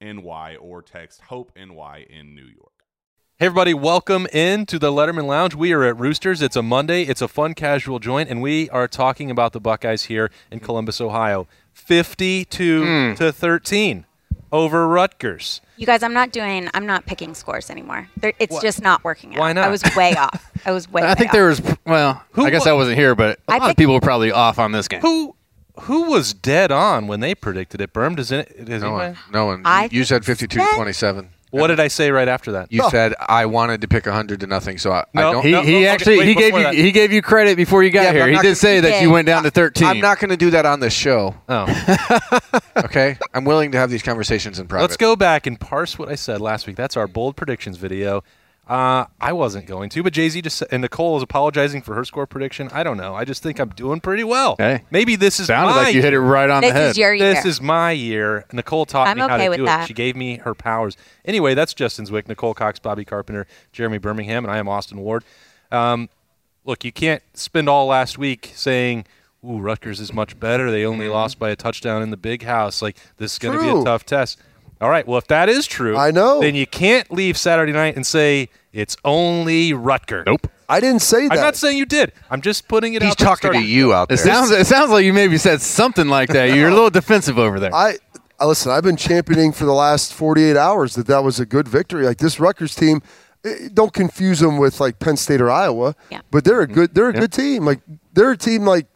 NY or text Hope NY in New York. Hey, everybody, welcome in to the Letterman Lounge. We are at Roosters. It's a Monday, it's a fun, casual joint, and we are talking about the Buckeyes here in Columbus, Ohio. 52 Hmm. to 13 over Rutgers. You guys, I'm not doing. I'm not picking scores anymore. It's What? just not working out. Why not? I was way off. I was way. I way think off. there was well. Who I guess wa- I wasn't here, but a I lot of people were probably off on this game. Who who was dead on when they predicted it? Berm, does it? Does No anybody- one. No one. I you said 52 that- 27. What did I say right after that? You oh. said I wanted to pick 100 to nothing, so I, No, I don't. he- He, no, he okay, actually wait, he gave before you that. he gave you credit before you got Yeah, but here. I'm He not did gonna- say that He you did. went down to 13. I'm not going to do that on this show. Oh. okay. I'm willing to have these conversations in private. Let's go back and parse what I said last week. That's our bold predictions video. Uh, I wasn't going to, but Jay Z just and Nicole is apologizing for her score prediction. I don't know. I just think I'm doing pretty well. Hey. maybe this is Sounded my like you hit it right on This the head. is your year. This is my year. Nicole taught I'm me how to with do it. She gave me her powers. Anyway, that's Justin Zwick, Nicole Cox, Bobby Carpenter, Jeremy Birmingham, and I am Austin Ward. Um, look, you can't spend all last week saying, "Ooh, Rutgers is much better. They only lost by a touchdown in the big house. Like this is going to be a tough test." All right. Well, if that is true, I know. Then you can't leave Saturday night and say it's only Rutgers. Nope. I didn't say that. I'm not saying you did. I'm just putting it He's out. there talking to you out there. It sounds it sounds like you maybe said something like that. You're a little defensive over there. I I- listen. I've been championing for the last 48 hours that that was a good victory. Like this Rutgers team, eh, don't confuse them with like Penn State or Iowa. Yeah. But they're a good. They're a good team. Like they're a team. Like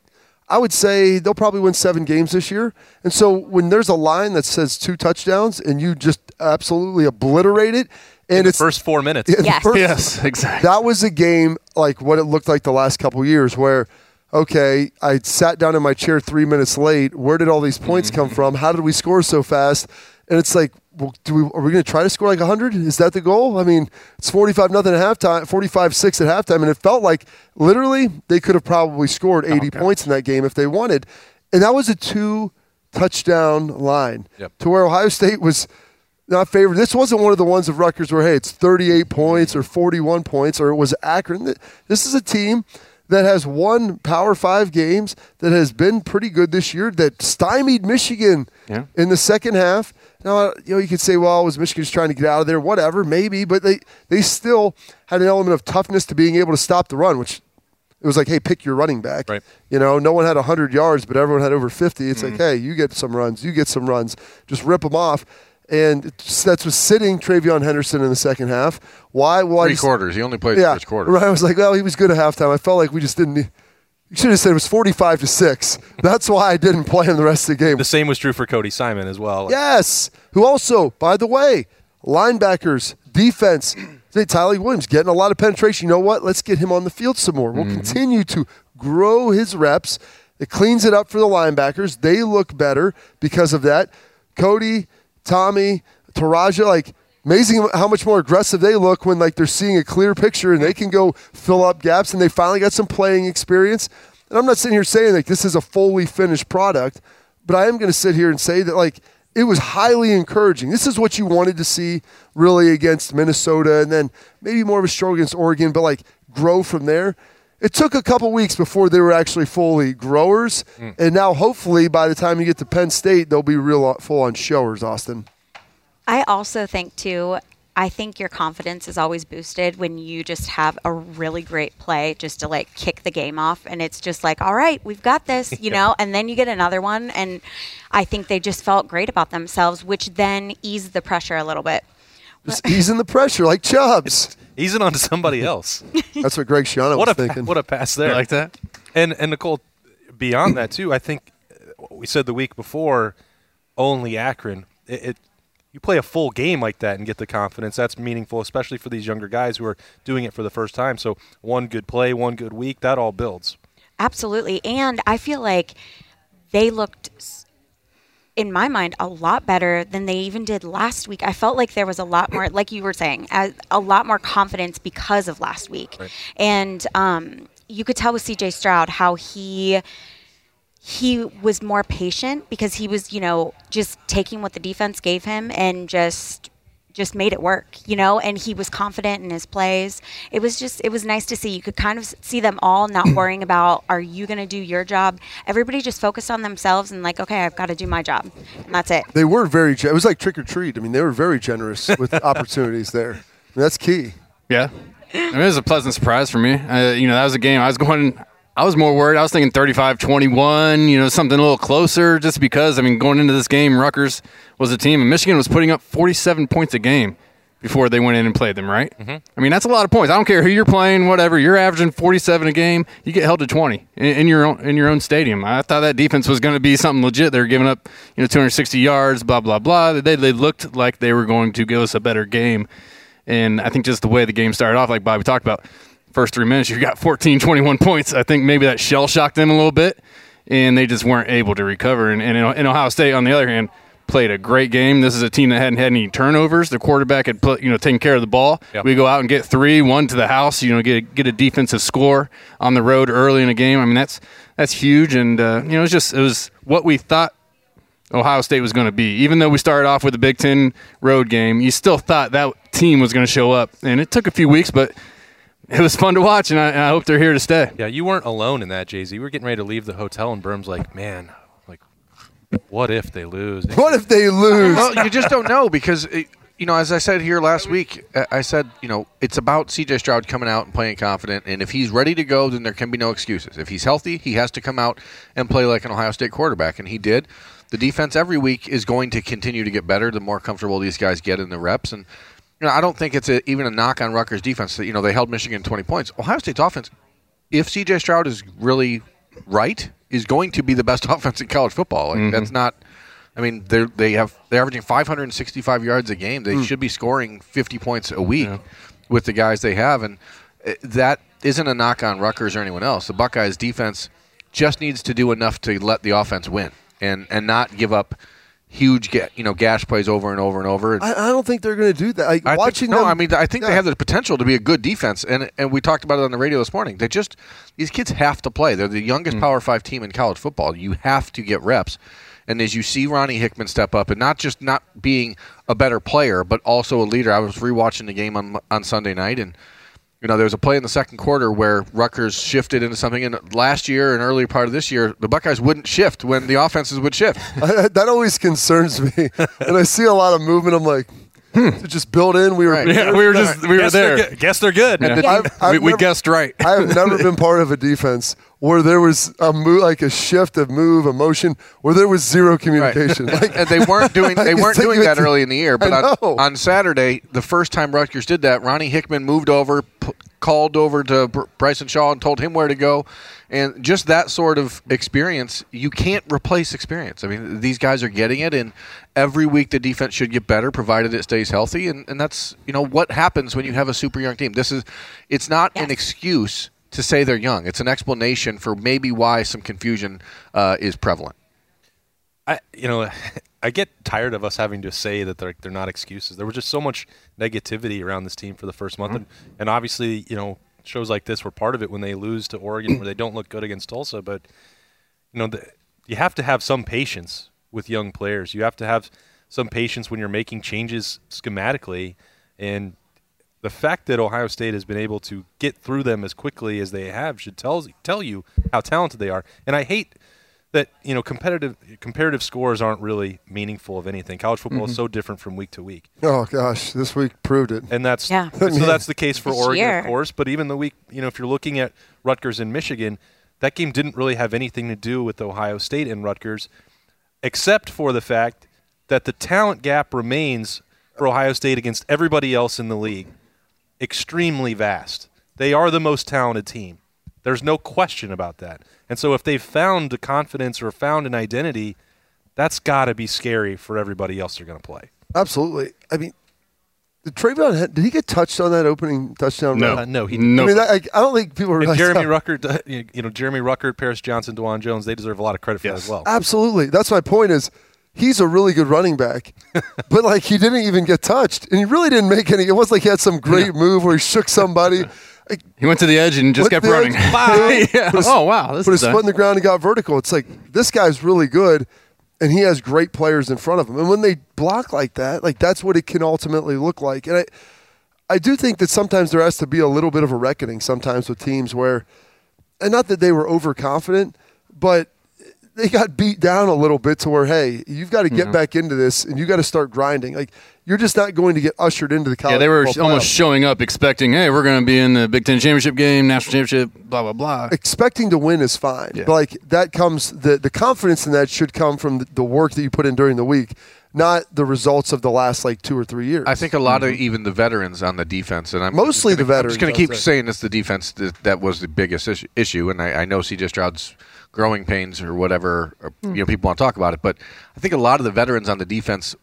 I would say they'll probably win seven games this year. And so when there's a line that says two touchdowns and you just absolutely obliterate it, and it's First four minutes. Yes. first- yes, exactly. that was a game like what it looked like the last couple years where okay i sat down in my chair three minutes late where did all these points come mm-hmm. from how did we score so fast and it's like well, do we, are we going to try to score like 100 is that the goal i mean it's 45 nothing at halftime 45 6 at halftime and it felt like literally they could have probably scored 80 points in that game if they wanted and that was a two touchdown line Yep. to where ohio state was not favored. This wasn't one of the ones of Rutgers where hey, it's 38 points or 41 points, or it was Akron. This is a team that has won Power Five games that has been pretty good this year. That stymied Michigan Yeah. in the second half. Now you know you could say, well, was Michigan just trying to get out of there? Whatever, maybe, but they they still had an element of toughness to being able to stop the run, which. It was like, hey, pick your running back. Right. You know, no one had 100 yards, but everyone had over 50. It's like, mm-hmm. hey, you get some runs, you get some runs. Just rip them off. And that's was sitting TreVeyon Henderson in the second half. Why? Why? Three quarters. He only played Yeah. the first quarter. Right. I was like, well, he was good at halftime. I felt like we just didn't. Need- You should have said it was 45 to 6. That's why I didn't play him the rest of the game. The same was true for Cody Simon as well. Yes. Who also, by the way, linebackers, defense, say Tyleik Williams getting a lot of penetration. You know what? Let's get him on the field some more. We'll mm-hmm. continue to grow his reps. It cleans it up for the linebackers. They look better because of that. Cody, Tommy, Teradja, like amazing how much more aggressive they look when like they're seeing a clear picture and they can go fill up gaps and they finally got some playing experience. And I'm not sitting here saying like this is a fully finished product, but I am going to sit here and say that like it was highly encouraging. This is what you wanted to see really against Minnesota and then maybe more of a struggle against Oregon, but like grow from there. It took a couple weeks before they were actually fully growers, mm. and now hopefully by the time you get to Penn State, they'll be real uh, full on showers. Austin. I also think too. I think your confidence is always boosted when you just have a really great play just to like kick the game off and it's just like all right we've got this you know and then you get another one and I think they just felt great about themselves which then eased the pressure a little bit. Just easing the pressure like Chubbs. Easing on to somebody else. That's what Greg Schiano what was a pa- thinking. what a pass there. You like that? And and Nicole, beyond that too, I think uh, we said the week before, only Akron. It, it you play a full game like that and get the confidence. That's meaningful, especially for these younger guys who are doing it for the first time. So one good play, one good week, that all builds. Absolutely. And I feel like they looked, in my mind, a lot better than they even did last week. I felt like there was a lot more, like you were saying, a, lot more confidence because of last week. And um, you could tell with CJ Stroud how he he was more patient because he was, you know, just taking what the defense gave him and just just made it work, you know, and he was confident in his plays. It was just it was nice to see. You could kind of see them all not worrying about are you going to do your job? Everybody just focused on themselves and like, okay, I've got to do my job. And that's it. They were very. It was like trick or treat. I mean, they were very generous with opportunities there. I mean, that's key. Yeah. I mean, it was a pleasant surprise for me. Uh, you know, that was a game I was going. I was more worried. I was thinking 35-21, you know, something a little closer just because, I mean, going into this game, Rutgers was a team, and Michigan was putting up 47 points a game before they went in and played them, right? Mm-hmm. I mean, that's a lot of points. I don't care who you're playing, whatever. You're averaging 47 a game. You get held to 20 in, in your own in your own stadium. I thought that defense was going to be something legit. They were giving up, you know, 260 yards, blah blah blah. They they looked like they were going to give us a better game. And I think just the way the game started off, like Bobby talked about, first three minutes, you got 14, 21 points. I think maybe that shell shocked them a little bit, and they just weren't able to recover. And, and, and Ohio State, on the other hand, played a great game. This is a team that hadn't had any turnovers. The quarterback had put, you know, taken care of the ball. Yep. We go out and get three, one to the house. You know, get a, get a defensive score on the road early in a game. I mean, that's that's huge. And uh, you know, it's just it was what we thought Ohio State was going to be. Even though we started off with a Big Ten road game, you still thought that team was going to show up. And it took a few weeks, but it was fun to watch, and I, and I hope they're here to stay. Yeah, you weren't alone in that, Jay Z. We were getting ready to leave the hotel, and Berm's like, "Man, like, what if they lose?" What if they lose? well, you just don't know because it, you know, as I said here last week, I- I said you know it's about C.J. Stroud coming out and playing confident, and if he's ready to go, then there can be no excuses. If he's healthy, he has to come out and play like an Ohio State quarterback, and he did. The defense every week is going to continue to get better the more comfortable these guys get in the reps, and you know I don't think it's a, even a knock on Rutgers defense. That, you know they held Michigan twenty points. Ohio State's offense, if C.J. Stroud is really right, is going to be the best offense in college football. Like, That's not. I mean, they they have they're averaging 565 yards a game. They should be scoring 50 points a week with the guys they have, and uh, that isn't a knock on Rutgers or anyone else. The Buckeyes defense just needs to do enough to let the offense win and and not give up huge ga- you know gash plays over and over and over. And I, I don't think they're going to do that. Like, I think- watching no, them, I mean, I think they have the potential to be a good defense, and and we talked about it on the radio this morning. They just these kids have to play. They're the youngest mm. Power Five team in college football. You have to get reps, and as you see Ronnie Hickman step up, and not just not being a better player, but also a leader. I was rewatching the game on on Sunday night, and you know there was a play in the second quarter where Rutgers shifted into something. And last year and earlier part of this year, the Buckeyes wouldn't shift when the offenses would shift. that always concerns me. and I see a lot of movement, I'm like, Hmm. to just build in. We were, Right. Yeah, we were just we were guess They're there. Guess they're good. And the- I've- I've we, we guessed right. I have never been part of a defense where there was a move, like a shift, a move, a motion, where there was zero communication. Like, and they weren't doing they weren't doing that early in the year. But on, on Saturday, the first time Rutgers did that, Ronnie Hickman moved over, p- called over to Br- Bryson Shaw and told him where to go, and just that sort of experience, you can't replace experience. I mean, these guys are getting it, and every week the defense should get better, provided it stays healthy, and, and that's you know what happens when you have a super young team. This is, it's not an excuse to say they're young. It's an explanation for maybe why some confusion uh, is prevalent. I, you know, I get tired of us having to say that they're they're not excuses. There was just so much negativity around this team for the first month, and, and obviously, you know, shows like this were part of it when they lose to Oregon, where they don't look good against Tulsa. But you know, the, you have to have some patience with young players. You have to have some patience when you're making changes schematically, and the fact that Ohio State has been able to get through them as quickly as they have should tell tell you how talented they are. And I hate that you know competitive comparative scores aren't really meaningful of anything. College football is mm-hmm. so different from week to week, Oh gosh, this week proved it. and that's Yeah. so that's the case for This Oregon, year. of course. But even the week, you know, if you're looking at Rutgers and Michigan, that game didn't really have anything to do with Ohio State and Rutgers, except for the fact that the talent gap remains for Ohio State against everybody else in the league extremely vast. They are the most talented team. There's no question about that. And so if they've found the confidence or found an identity, that's got to be scary for everybody else they're going to play. Absolutely. I mean, did TreVeyon Hen- did he get touched on that opening touchdown? No, Uh, no, he- no. I mean, that, I, I don't think people And Jeremy how- Rucker, you know, Jeremy Ruckert, Paris Johnson, Dawand Jones, they deserve a lot of credit for that as well. Absolutely. That's my point. Is he's a really good running back, but like he didn't even get touched, and he really didn't make any. It wasn't like he had some great move where he shook somebody. Like, he went to the edge and just kept running. edge. yeah. Oh wow, this put is his a- foot in the ground and got vertical. It's like this guy's really good, and he has great players in front of him. And when they block like that, like that's what it can ultimately look like. And I, I do think that sometimes there has to be a little bit of a reckoning sometimes with teams where, and not that they were overconfident, but they got beat down a little bit to where hey, you've got to get Mm-hmm. back into this and you got to start grinding. Like you're just not going to get ushered into the college. yeah, they were football almost playoff. showing up expecting, hey, we're going to be in the Big Ten championship game, national championship, blah blah blah. expecting to win is fine. Yeah. But like that comes the the confidence in that should come from the, the work that you put in during the week, not the results of the last like two or three years. I think a lot of even the veterans on the defense, and I'm Mostly just the gonna- I'm just going to keep say. saying it's the defense that, that was the biggest issue, issue and I, I know CJ Stroud's growing pains or whatever, or, you hmm. know, people want to talk about it, but I think a lot of the veterans on the defense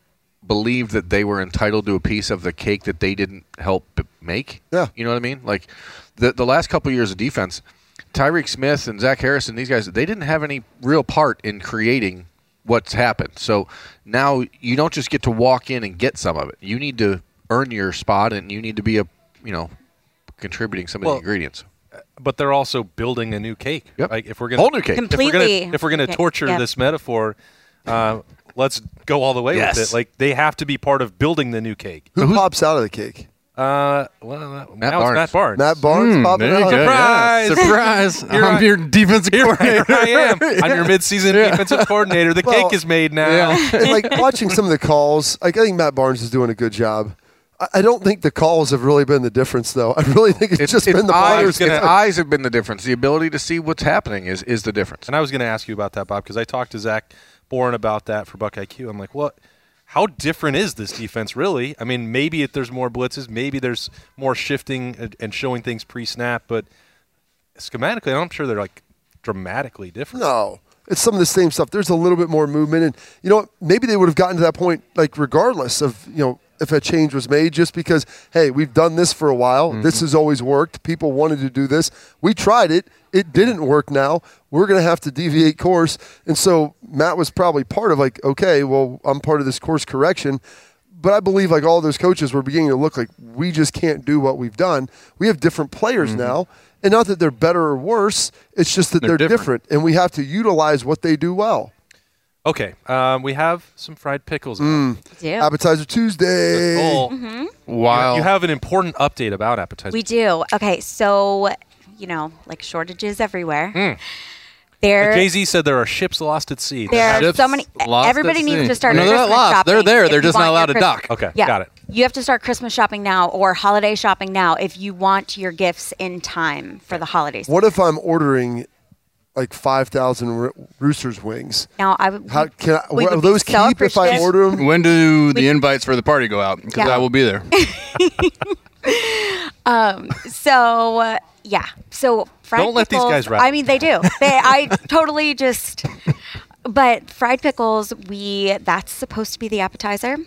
believed that they were entitled to a piece of the cake that they didn't help make. Yeah. you know what I mean? Like the the last couple years of defense, Tyreke Smith and Zach Harrison, these guys, they didn't have any real part in creating what's happened. So now you don't just get to walk in and get some of it. You need to earn your spot, and you need to be a you know contributing some of the ingredients. But they're also building a new cake. Yep. Like if we're gonna Whole new cake. if we're gonna Completely. if we're gonna Okay, torture yeah. this metaphor, uh, let's go all the way Yes. with it. Like they have to be part of building the new cake. who pops out of the cake. Uh, well, uh, Matt now it's Barnes. Matt Barnes. Matt Barnes Hmm, popping out. go. Yeah. Surprise! Surprise! Here I'm I- your defensive Here, coordinator. here I am. I'm your midseason defensive coordinator. The Well, cake is made now. yeah. and like watching some of the calls, like I think Matt Barnes is doing a good job. I, I don't think the calls have really been the difference, though. I really think it's, just been the eyes, players. its eyes have been the difference. The ability to see what's happening is is the difference. And I was going to ask you about that, Bob, because I talked to Zach Boren about that for Buck IQ. I'm like, what? How different is this defense really? I mean, maybe if there's more blitzes, maybe there's more shifting and, and showing things pre-snap, but schematically, I'm sure they're like dramatically different. No, it's some of the same stuff. There's a little bit more movement, and you know? Maybe they would have gotten to that point, like regardless of you know if a change was made, just because hey, we've done this for a while. Mm-hmm. This has always worked. People wanted to do this. We tried it. It didn't work. Now we're going to have to deviate course, and so Matt was probably part of like, okay, well, I'm part of this course correction. But I believe like all those coaches were beginning to look like we just can't do what we've done. We have different players mm-hmm. now. And not that they're better or worse, it's just that They're they're, different. different. and we have to utilize what they do well. Okay, um, we have some fried pickles. Mm. out. do. Appetizer Tuesday. Nicole, Wow. You have an important update about appetizers. We do. Okay, so you know, like shortages everywhere. Hmm. There, Jay Z said there are ships lost at sea. there are Ships so many. lost Everybody needs sea. to start. No, they're not lost. They're there. They're just not allowed to Christ- dock. Okay, Yeah, got it. You have to start Christmas shopping now or holiday shopping now if you want your gifts in time for the holidays. What if I'm ordering like 5,000 Rooster's wings? Now I would. How can I, we will would be those so keep if I order them? when do the We- invites for the party go out? Because Yeah. I will be there. Um, so uh, yeah, so fried Don't let these guys rap. I mean, they do. They, I totally just. But fried pickles, we that's supposed to be the appetizer.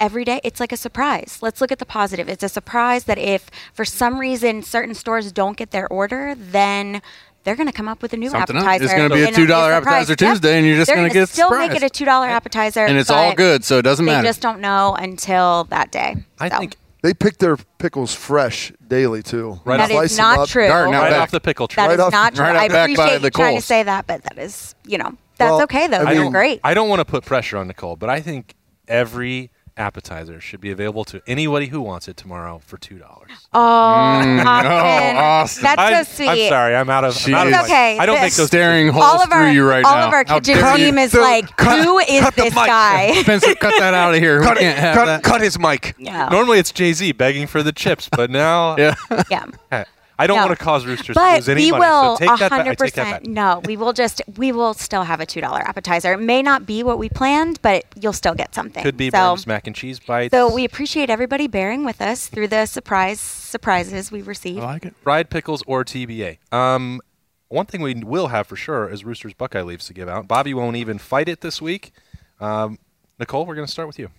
Every day, it's like a surprise. Let's look at the positive. It's a surprise that if for some reason certain stores don't get their order, then they're going to come up with a new Something else. appetizer. It's gonna be a $2 appetizer Yep. Tuesday, and you're just They're gonna gonna get still make it a two dollar appetizer, and it's all good, so it doesn't matter. They just don't know until that day. I So. think They pick their pickles fresh daily too. Right that off- is Slice 'em not true. Garden out right back. off the pickle That tray. is off- not true. right I out back by appreciate you trying to say that, but that is, you know, that's Well, okay though. I They're mean- great. I don't want to put pressure on Nicole, but I think every appetizer should be available to anybody who wants it tomorrow for two dollars. oh, mm. Austin, oh, Austin. that's I'm, so sweet. I'm sorry, I'm out of. I'm out of okay. I don't The- make those. Staring holes All of through our, you right all now. of our kitchen team is So, like, cut- who is cut the this mic. guy? Spencer, cut that out of here. Cut, we it, can't have cut, that. cut his mic. No. Normally it's Jay Z begging for the chips, but now Yeah. yeah. I don't No. want to cause roosters to But lose any we money. will so take that back. I hundred take that back. percent. No, we will just we will still have a two dollar appetizer. It may not be what we planned, but you'll still get something. Could be so. Burns mac and cheese bites. So we appreciate everybody bearing with us through the surprise surprises we received. I like it. fried pickles or TBA. Um, one thing we will have for sure is Roosters Buckeye leaves to give out. Bobby won't even fight it this week. Um, Nicole, we're going to start with you.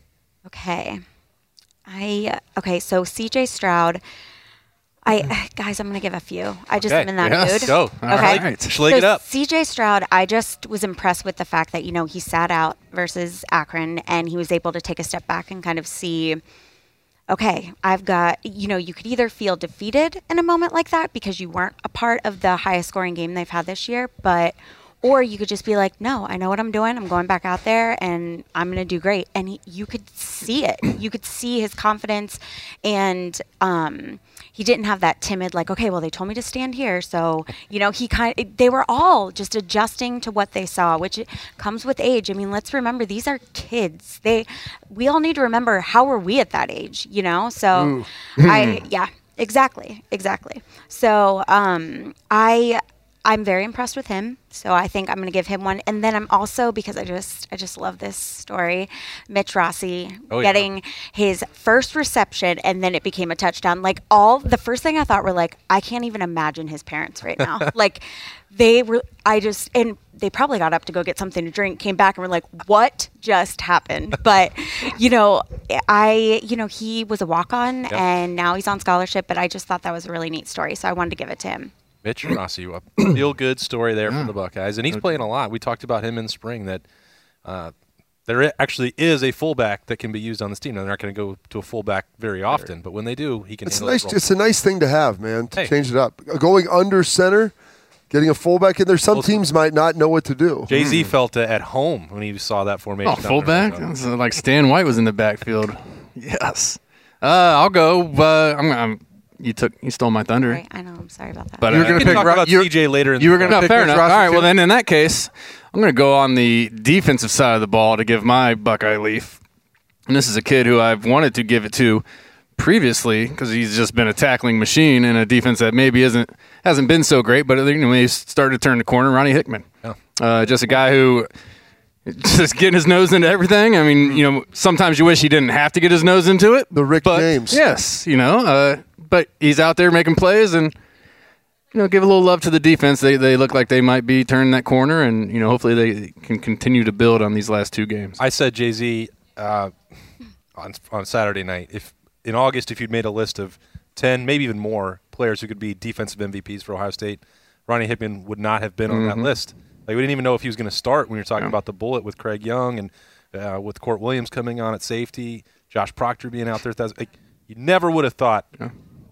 Okay. I okay, so CJ Stroud. I guys, I'm gonna give a few. I just Okay. am in that Yes. mood. Go. All Okay. right. So it up. CJ Stroud, I just was impressed with the fact that you know he sat out versus Akron, and he was able to take a step back and kind of see. Okay, I've got you know you could either feel defeated in a moment like that because you weren't a part of the highest scoring game they've had this year, but or you could just be like, no, I know what I'm doing. I'm going back out there and I'm going to do great. And he, you could see it. You could see his confidence, and um, he didn't have that timid like, okay, well they told me to stand here, so you know he kind. They were all just adjusting to what they saw, which comes with age. I mean, let's remember these are kids. They, we all need to remember how were we at that age, you know? So, I yeah. Exactly, exactly. So um, I I'm very impressed with him. So I think I'm going to give him one. And then I'm also because I just I just love this story, Mitch Rossi Oh, yeah. getting his first reception and then it became a touchdown. Like all the first thing I thought were like I can't even imagine his parents right now. like they were I just and they probably got up to go get something to drink, came back and were like, "What just happened?" But you know, I you know he was a walk on and now he's on scholarship. But I just thought that was a really neat story, so I wanted to give it to him. Mitch Rossi, a feel good story there for the Buckeyes, and he's playing a lot. We talked about him in spring that uh, there actually is a fullback that can be used on this team. Now, they're not going to go to a fullback very often, but when they do, he can. It's handle that nice. role. It's a nice thing to have, man. To Hey. change it up, going under center, getting a fullback in there. Some Well, teams might not know what to do. Jay Z felt uh, at home when he saw that formation. Oh, fullback? Like Stan White was in the backfield. Yes. Uh, I'll go. But I'm, I'm. You took. You stole my thunder. Right? I know. I'm sorry about that. But You were uh, gonna pick talk Ro- about you're- CJ later. In you the were gonna program. No, pick fair Mitch enough. Rossi All right. Well, then in that case, I'm going to go on the defensive side of the ball to give my Buckeye leaf. And this is a kid who I've wanted to give it to previously because he's just been a tackling machine in a defense that maybe isn't hasn't been so great, but you know, he's started to turn the corner. Ronnie Hickman, Yeah. uh, just a guy who just getting his nose into everything. I mean, you know, sometimes you wish he didn't have to get his nose into it. The Rick but, James. Yes, you know, uh, but he's out there making plays and you know, give a little love to the defense. They they look like they might be turning that corner, and you know, hopefully they can continue to build on these last two games. I said Jay Z uh, on on Saturday night. If in August, if you'd made a list of ten, maybe even more players who could be defensive MVPs for Ohio State, Ronnie Hickman would not have been on that list. Like we didn't even know if he was going to start when you're talking Yeah. about the bullet with Craig Young and uh, with Kourt Williams coming on at safety, Josh Proctor being out there. Like, you never would have thought.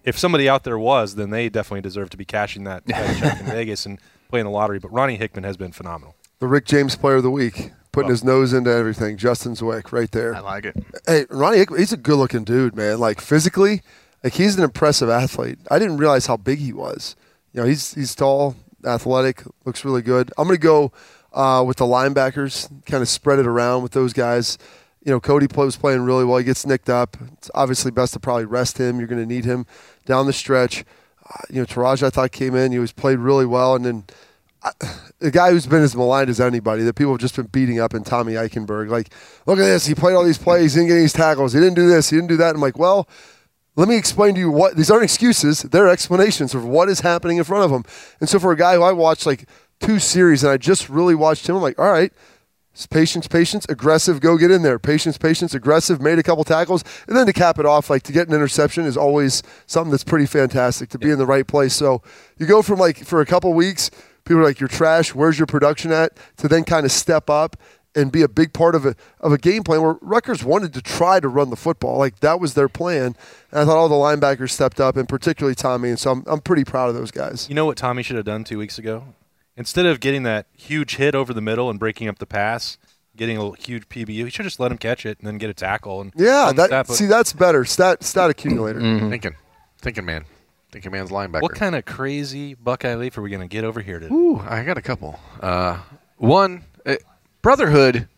If somebody out there was, then they definitely deserve to be cashing that, that check in Vegas and playing the lottery. But Ronnie Hickman has been phenomenal. The Rick James Player of the Week, putting Well- his nose into everything. Justin Zwick, right there. I like it. Hey, Ronnie Hickman, he's a good-looking dude, man. Like physically, like he's an impressive athlete. I didn't realize how big he was. You know, he's he's tall, athletic, looks really good. I'm gonna go uh, with the linebackers, kind of spread it around with those guys. You know, Cody was playing really well. He gets nicked up. It's obviously best to probably rest him. You're going to need him down the stretch. Uh, you know, Taraj, I thought came in. He was played really well, and then the guy who's been as maligned as anybody that people have just been beating up in Tommy Eichenberg. Like, look at this. He played all these plays. He didn't get these tackles. He didn't do this. He didn't do that. I'm like, well, let me explain to you what these aren't excuses; they're explanations of what is happening in front of him. And so, for a guy who I watched like two series and I just really watched him, I'm like, all right, it's patience, patience, aggressive, go get in there. Patience, patience, aggressive, made a couple tackles. And then to cap it off, like to get an interception is always something that's pretty fantastic to be in the right place. So you go from like for a couple weeks, people are like, you're trash, where's your production at? To then kind of step up and be a big part of a of a game plan where Rutgers wanted to try to run the football. Like that was their plan. And I thought all the linebackers stepped up and particularly Tommy. And so I'm I'm pretty proud of those guys. You know what Tommy should have done two weeks ago? Instead of getting that huge hit over the middle and breaking up the pass, getting a huge PBU, he should just let him catch it and then get a tackle. And Yeah, on the stat that see that's better. Stat stat accumulator. Thinking, thinking, man, thinking, man's linebacker. what kind of crazy Buckeye Leaf are we going to get over here today? Ooh, I got a couple. Uh, one, uh, brotherhood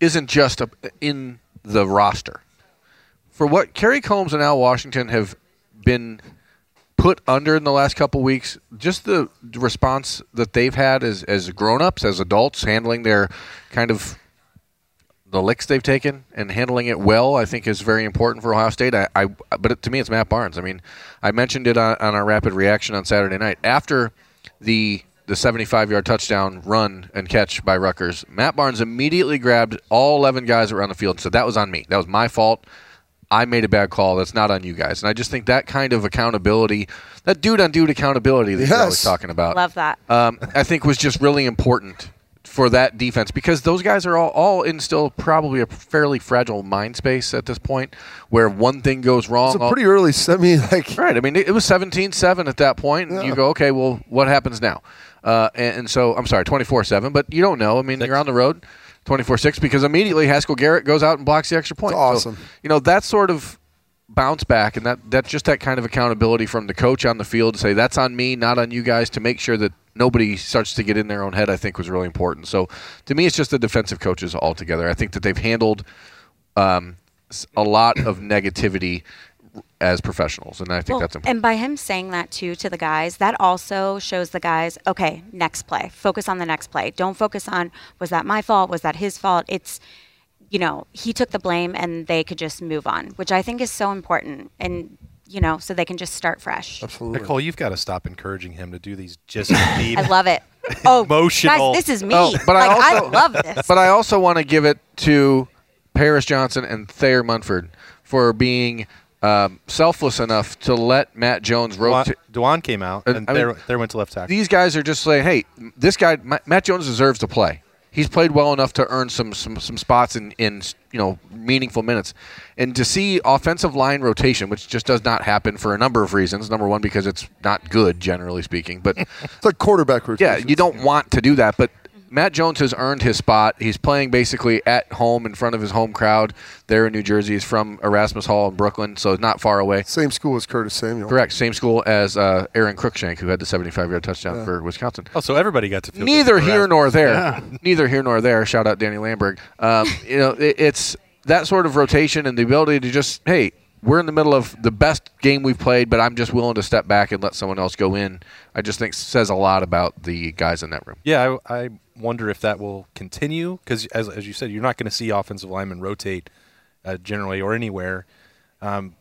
isn't just a, in the roster. For what Kerry Coombs and Al Washington have been put under in the last couple weeks, just the response that they've had as as grown-ups, as adults, handling their kind of the licks they've taken and handling it well, I think is very important for Ohio State. I, I but to me, it's Matt Barnes. I mean, I mentioned it on, on our rapid reaction on Saturday night after the the 75 yard touchdown run and catch by Rutgers. Matt Barnes immediately grabbed all 11 guys around the field and said, "That was on me. That was my fault. I made a bad call. That's not on you guys." And I just think that kind of accountability, that dude on dude accountability that you're always talking about, Love that. um, I think was just really important for that defense because those guys are all, all in still probably a fairly fragile mind space at this point where one thing goes wrong. It's a all- pretty early. I mean, like Right. I mean, it it was 17-7 at that point, and you go, okay, well, what happens now? Uh, and, and so, I'm sorry, 24-7, but you don't know. I mean, you're on the road 24-6 because immediately Haskell Garrett goes out and blocks the extra point. So, awesome. you know, that sort of bounce back and that that's just that kind of accountability from the coach on the field to say that's on me, not on you guys to make sure that nobody starts to get in their own head, I think was really important. So to me, it's just the defensive coaches altogether. I think that they've handled um, a lot of negativity as professionals, and I think Well, that's important. and by him saying that too to the guys, that also shows the guys, okay, next play. Focus on the next play. Don't focus on was that my fault? Was that his fault? It's you know, he took the blame and they could just move on, which I think is so important. And you know, so they can just start fresh. absolutely. Nicole, you've got to stop encouraging him to do these just deep. I love it. Oh, Emotional. guys, this is me. Oh, but I like, I, also- love this. But I also want to give it to Paris Johnson and Thayer Munford for being um, selfless enough to let Matt Jones Dawand, rotate. Dawand came out And, and I mean, there, there went to left tackle. These guys are just saying, "Hey, this guy, Matt Jones, deserves to play. He's played well enough to earn some some, some spots in, in you know meaningful minutes." And to see offensive line rotation, which just does not happen for a number of reasons. Number one, because it's not good, generally speaking. But It's like quarterback rotation. Yeah, rotation. you don't want to do that, but Matt Jones has earned his spot. He's playing basically at home in front of his home crowd there in New Jersey. He's from Erasmus Hall in Brooklyn, so not far away. Same school as Curtis Samuel. Correct. Same school as uh, Aron Cruickshank, who had the 75 yard touchdown for Wisconsin. oh, so everybody got to feel Neither for here nor there. Neither here nor there. Shout out Danny Lamberg. Um, you know, it, it's that sort of rotation and the ability to just, hey, we're in the middle of the best game we've played, but I'm just willing to step back and let someone else go in. I just think says a lot about the guys in that room. Yeah, I, I wonder if that will continue because, as, as you said, you're not going to see offensive linemen rotate uh, generally or anywhere. Um,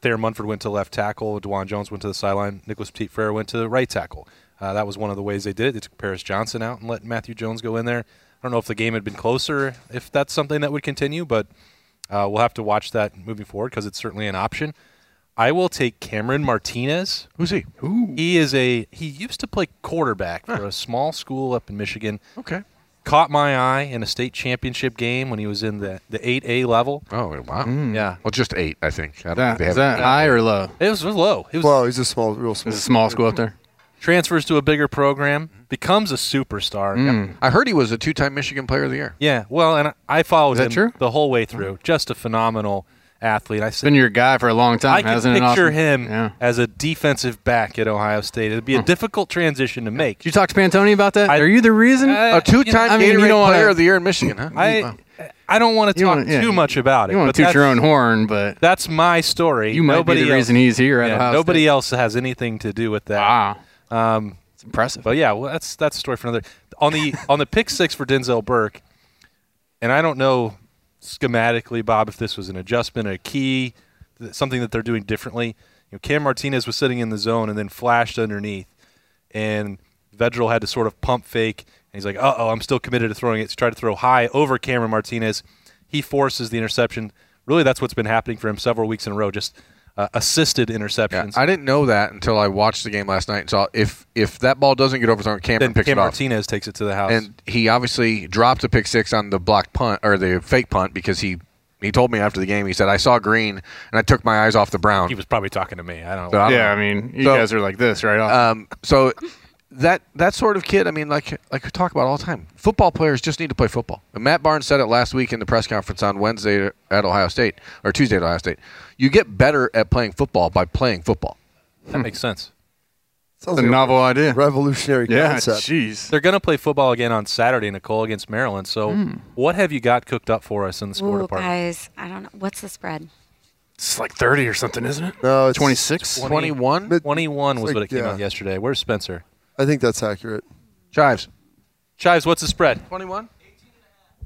Thayer Munford went to left tackle. Dawand Jones went to the sideline. Nicholas Petit Frere went to right tackle. Uh, that was one of the ways they did it. They took Paris Johnson out and let Matthew Jones go in there. I don't know if the game had been closer, if that's something that would continue, but uh, we'll have to watch that moving forward because it's certainly an option. I will take Cameron Martinez. Who's he? He is a he used to play quarterback for a small school up in Michigan. Okay. Caught my eye in a state championship game when he was in the the 8A level. Oh wow. Mm. Yeah. Well, just eight, I think. I don't That, is that high or low? It was, it was low. He was Well, he's a small, real small. It's a small school out there. transfers to a bigger program, becomes a superstar. Mm. I heard he was a two-time Michigan Player of the Year. Yeah, well, and I- I followed him true? the whole way through. Just a phenomenal athlete. I said Been your guy for a long time, I can hasn't it? picture Austin? him Yeah. as a defensive back at Ohio State. It'd be a difficult transition to make. Did you talk to Pantoni about that? I- Are you the reason? Uh, A two-time I mean, you Gatorade don't wanna- Player of the Year in Michigan, huh? I I don't want to talk wanna- yeah. too much about it. you want but to toot your own horn, but That's my story. you might nobody be the else, reason he's here at yeah, Ohio Nobody State. else has anything to do with that. Wow, Um, it's impressive. but yeah, well, that's that's a story for another. On the on the pick six for Denzel Burke, and I don't know schematically, Bob, if this was an adjustment, a key something that they're doing differently. You know, Cam Martinez was sitting in the zone and then flashed underneath, and Vedral had to sort of pump fake. And he's like, "Uh oh, I'm still committed to throwing it." To try to throw high over Cameron Martinez, he forces the interception. Really, that's what's been happening for him several weeks in a row. Just uh, assisted Yeah, interceptions. I didn't know that until I watched the game last night and saw if if that ball doesn't get overthrown, Cameron then picks Cam it off. Martinez takes it to the house. and he obviously dropped a pick six on the blocked punt or the fake punt because he he told me after the game he said I saw green and I took my eyes off the brown. he was probably talking to me. I don't So know. I don't yeah, know. I mean, you So- guys are like this, right? Um, so that that sort of kid, I mean, like like we talk about all the time, football players just need to play football. And Matt Barnes said it last week in the press conference on Wednesday at Ohio State or Tuesday at Ohio State. You get better at playing football by playing football. That makes sense. Sounds It's a like novel idea. revolutionary Yeah, concept. jeez. They're going to play football again on Saturday, Nicole, against Maryland. So, hmm. what have you got cooked up for us in the sport Ooh, department? guys, I don't know. What's the spread? It's like 30 or something, isn't it? No, it's 26? Twenty- Twenty one Mid- 21 was It's what it came yeah. out yesterday. Where's Spencer? I think that's accurate. chives. Chives, what's the spread? Twenty one.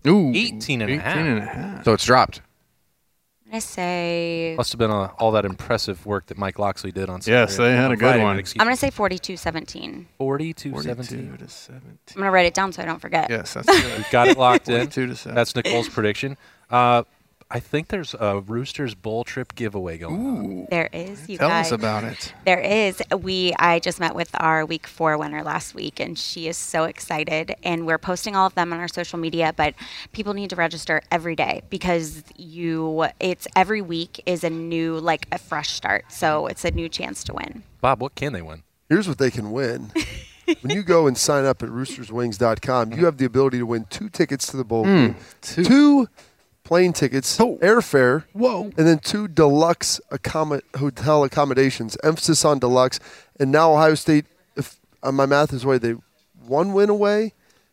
Ooh. 18 and a half. and a half. So it's dropped. I'm say Must have been uh all that impressive work that Mike Locksley did on Saturday. Yes, they had a good Friday, one. excuse I'm gonna say 42-17. 40 42 17. to 17. I'm gonna write it down so I don't forget. Yes, that's good. We've got it locked in. 42 to 7. That's Nicole's prediction. Uh, I think there's a Roosters Bowl trip giveaway going on. There is, you Tell guys. us about it. There is. We I just met with our week four winner last week, and she is so excited. And we're posting all of them on our social media. But people need to register every day because you. It's every week is a new like a fresh start. So it's a new chance to win. Bob, what can they win? Here's what they can win. when you go and sign up at roosterswings.com, you have the ability to win two tickets to the bowl hmm. game, two, plane tickets, airfare, Whoa. and then two deluxe accommo- hotel accommodations. Emphasis on deluxe. And now Ohio State, if uh, my math is right, they one win away,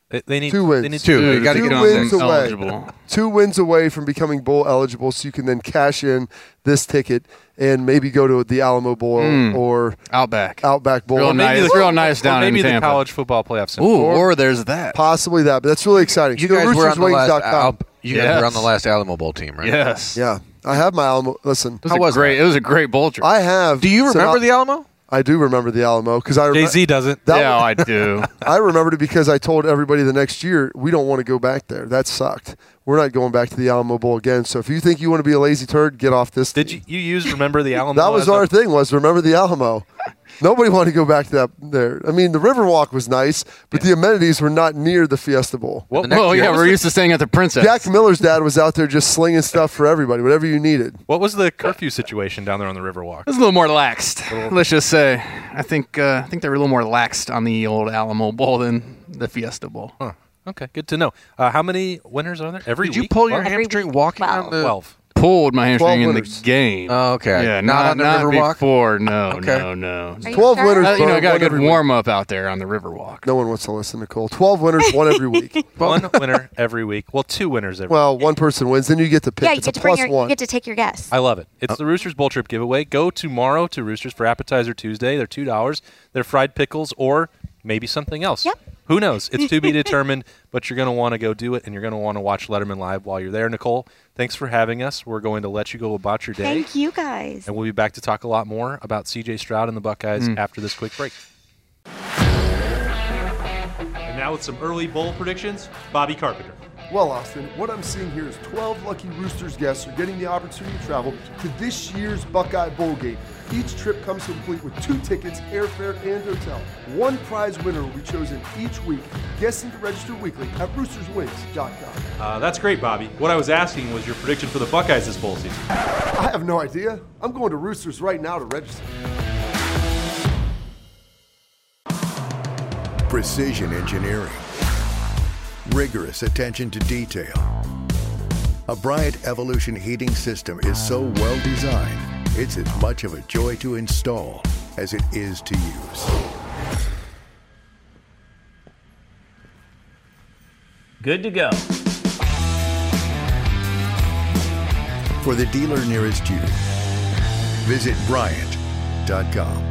They, they need Two wins. They need Two. two. You gotta two get wins away. eligible. two wins away from becoming bowl eligible, so you can then cash in this ticket and maybe go to the Alamo Bowl Mm. or Outback. Outback Bowl. Real Or nice. the- It's real nice or down maybe in the college football playoffs. Ooh, or there's that. Possibly that, but that's really exciting. You So guys were on the last. roosterswings.com. Al- you guys were on the last Alamo Bowl team, right? Yes. Yeah, I have my Alamo. Listen, It was How a was great. that? It was a great bowl trip. I have. Do you so remember I- the Alamo? I do remember the Alamo because I remember. Jay Z doesn't. That yeah, was- I do. I remembered it because I told everybody the next year we don't want to go back there. That sucked. We're not going back to the Alamo Bowl again. So if you think you want to be a lazy turd, get off this. Did team. you you use remember the Alamo? That was as our a- thing. Was remember the Alamo. Nobody wanted to go back to that there. I mean, the Riverwalk was nice, but the amenities were not near the Fiesta Bowl. What, The next well, year- yeah, we're used to staying at the Princess. Jack Miller's dad was out there just slinging stuff for everybody, whatever you needed. what was the curfew situation down there on the Riverwalk? It was a little more laxed. Let's just say, I think uh, I think they were a little more laxed on the old Alamo Bowl than the Fiesta Bowl. Huh. Okay, good to know. Uh, how many winners are there every Did you pull your What? Every hamstring week, walking on twelve. the? twelve? Pulled my hamstring 12 in winners. the game. Oh, okay. Yeah, Not not, on the not Riverwalk? before. No, Okay. no, no. Are you Twelve sure? winners. Uh, you know, I got a good every warm up out there on the Riverwalk. No one wants to listen, Nicole. Twelve winners, one every week. One winner every week. Well, two winners every. Well, one person wins, then you get to pick. Yeah, you it's get a to bring plus your, one. you get to take your guess. I love it. It's the Roosters Bowl Trip giveaway. Go tomorrow to Roosters for Appetizer Tuesday. They're two dollars. They're fried pickles or maybe something else. Yep. Who knows? It's to be determined. But you're going to want to go do it, and you're going to want to watch Lettermen live while you're there. Nicole, thanks for having us. We're going to let you go about your day, Thank you guys. and we'll be back to talk a lot more about C.J. Stroud and the Buckeyes Mm. after this quick break. And now with some early bowl predictions, Bobby Carpenter. Well, Austin, what I'm seeing here is 12 lucky Roosters guests are getting the opportunity to travel to this year's Buckeye Bowl game. Each trip comes complete with two tickets, airfare, and hotel. One prize winner will be chosen each week. Guessing to register weekly at roosterswings.com. Uh, that's great, Bobby. What I was asking was your prediction for the Buckeyes this bowl season. I have no idea. I'm going to Roosters right now to register. Precision engineering. Rigorous attention to detail. A Bryant Evolution heating system is so well designed, it's as much of a joy to install as it is to use. Good to go. For the dealer nearest you, visit Bryant.com.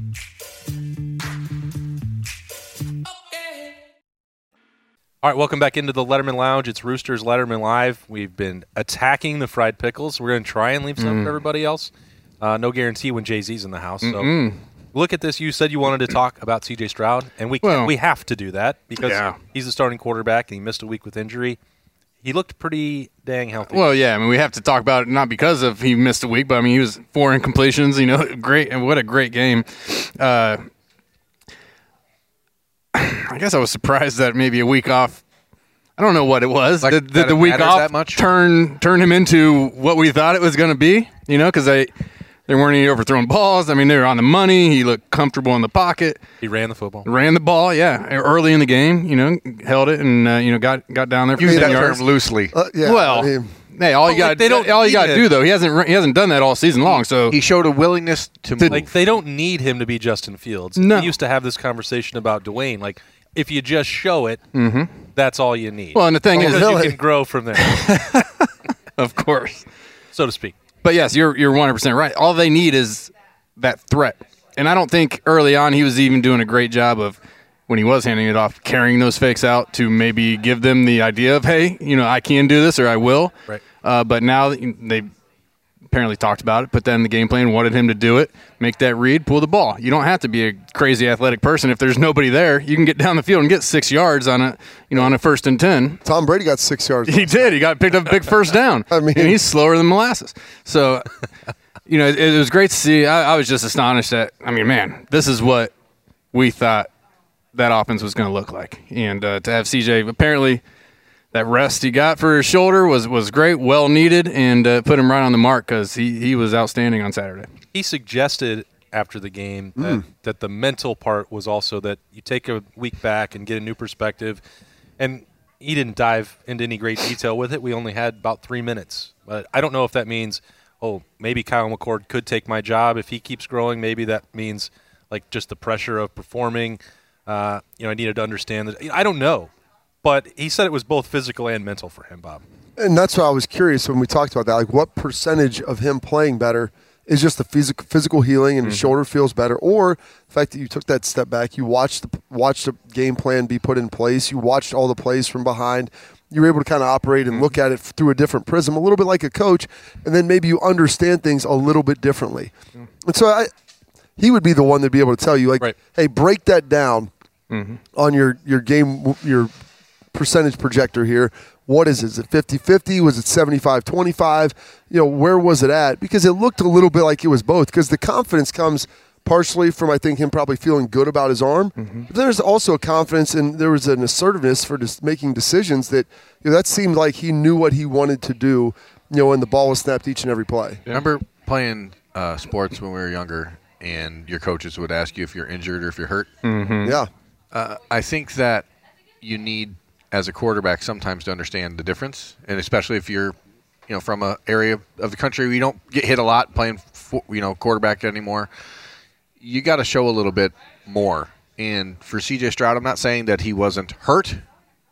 All right, welcome back into the Lettermen Lounge. It's Roosters Lettermen Live. We've been attacking the fried pickles. We're going to try and leave some Mm. for everybody else. Uh, no guarantee when Jay Z's in the house. So Mm-mm. look at this. You said you wanted to talk about C.J. Stroud, and we can, Well- we have to do that because Yeah. he's the starting quarterback and he missed a week with injury. He looked pretty dang healthy. Well, yeah, I mean, we have to talk about it not because of he missed a week, but I mean, he was four incompletions. You know, great and what a great game. Uh, I guess I was surprised that maybe a week off. I don't know what it was. Like, did, did the week off that much? turn turn him into what we thought it was going to be? You know, because they there weren't any overthrown balls. I mean, they were on the money. He looked comfortable in the pocket. he ran the football. Ran the ball, yeah, early in the game. You know, held it and uh, you know got got down there for Use 10 that yards. term loosely. Uh, yeah, well, I mean, hey, all you got like they don't all you got to do though. He hasn't he hasn't done that all season long. So He showed a willingness to move. Like they don't need him to be Justin Fields. No. We used to have this conversation about Dwayne. Like if you just show it, that's all you need. Well, and the thing is- because Really? you can grow from there, of course. so to speak. But yes, you're you're 100 percent right. All they need is that threat, and I don't think early on he was even doing a great job of when he was handing it off, carrying those fakes out to maybe give them the idea of hey, you know, I can do this or I will. Right. Uh, but now they apparently talked about it, but then the game plan wanted him to do it, make that read, pull the ball. You don't have to be a crazy athletic person if there's nobody there. You can get down the field and get six yards on a you know on a first and ten. Tom Brady got six yards. He did. He got picked up a big first down. I mean- and he's slower than molasses. So, you know, it, it was great to see. I, I was just astonished that. I mean, man, this is what we thought that offense was going to look like, and uh, to have CJ apparently that rest he got for his shoulder was was great, well needed, and uh, put him right on the mark because he he was outstanding on Saturday. He suggested after the game that, that the mental part was also that you take a week back and get a new perspective. And he didn't dive into any great detail with it. We only had about three minutes. But I don't know if that means, oh, maybe Kyle McCord could take my job if he keeps growing. Maybe that means like just the pressure of performing. Uh, you know, I needed to understand that. I don't know. But he said it was both physical and mental for him, Bob. And that's why I was curious when we talked about that. Like, what percentage of him playing better is just the physical physical healing and his mm-hmm. shoulder feels better, or the fact that you took that step back, you watched the watched the game plan be put in place, you watched all the plays from behind, you were able to kind of operate and look mm-hmm. at it through a different prism, a little bit like a coach, and then maybe you understand things a little bit differently. Mm. And so I, he would be the one to be able to tell you, like, Right. hey, break that down mm-hmm. on your your game your percentage projector here. What is it? Is it 50 50? Was it 75 25? You know, where was it at? Because it looked a little bit like it was both. Because the confidence comes partially from, I think, him probably feeling good about his arm. But there's also a confidence and there was an assertiveness for just making decisions that, you know, that seemed like he knew what he wanted to do, you know, when the ball was snapped each and every play. Remember playing uh, sports when we were younger, and your coaches would ask you if you're injured or if you're hurt. Yeah. Uh, I think that you need, as a quarterback, sometimes to understand the difference, and especially if you're, you know, from a area of the country where you don't get hit a lot playing, fo- you know, quarterback anymore. You got to show a little bit more. And for C.J. Stroud, I'm not saying that he wasn't hurt.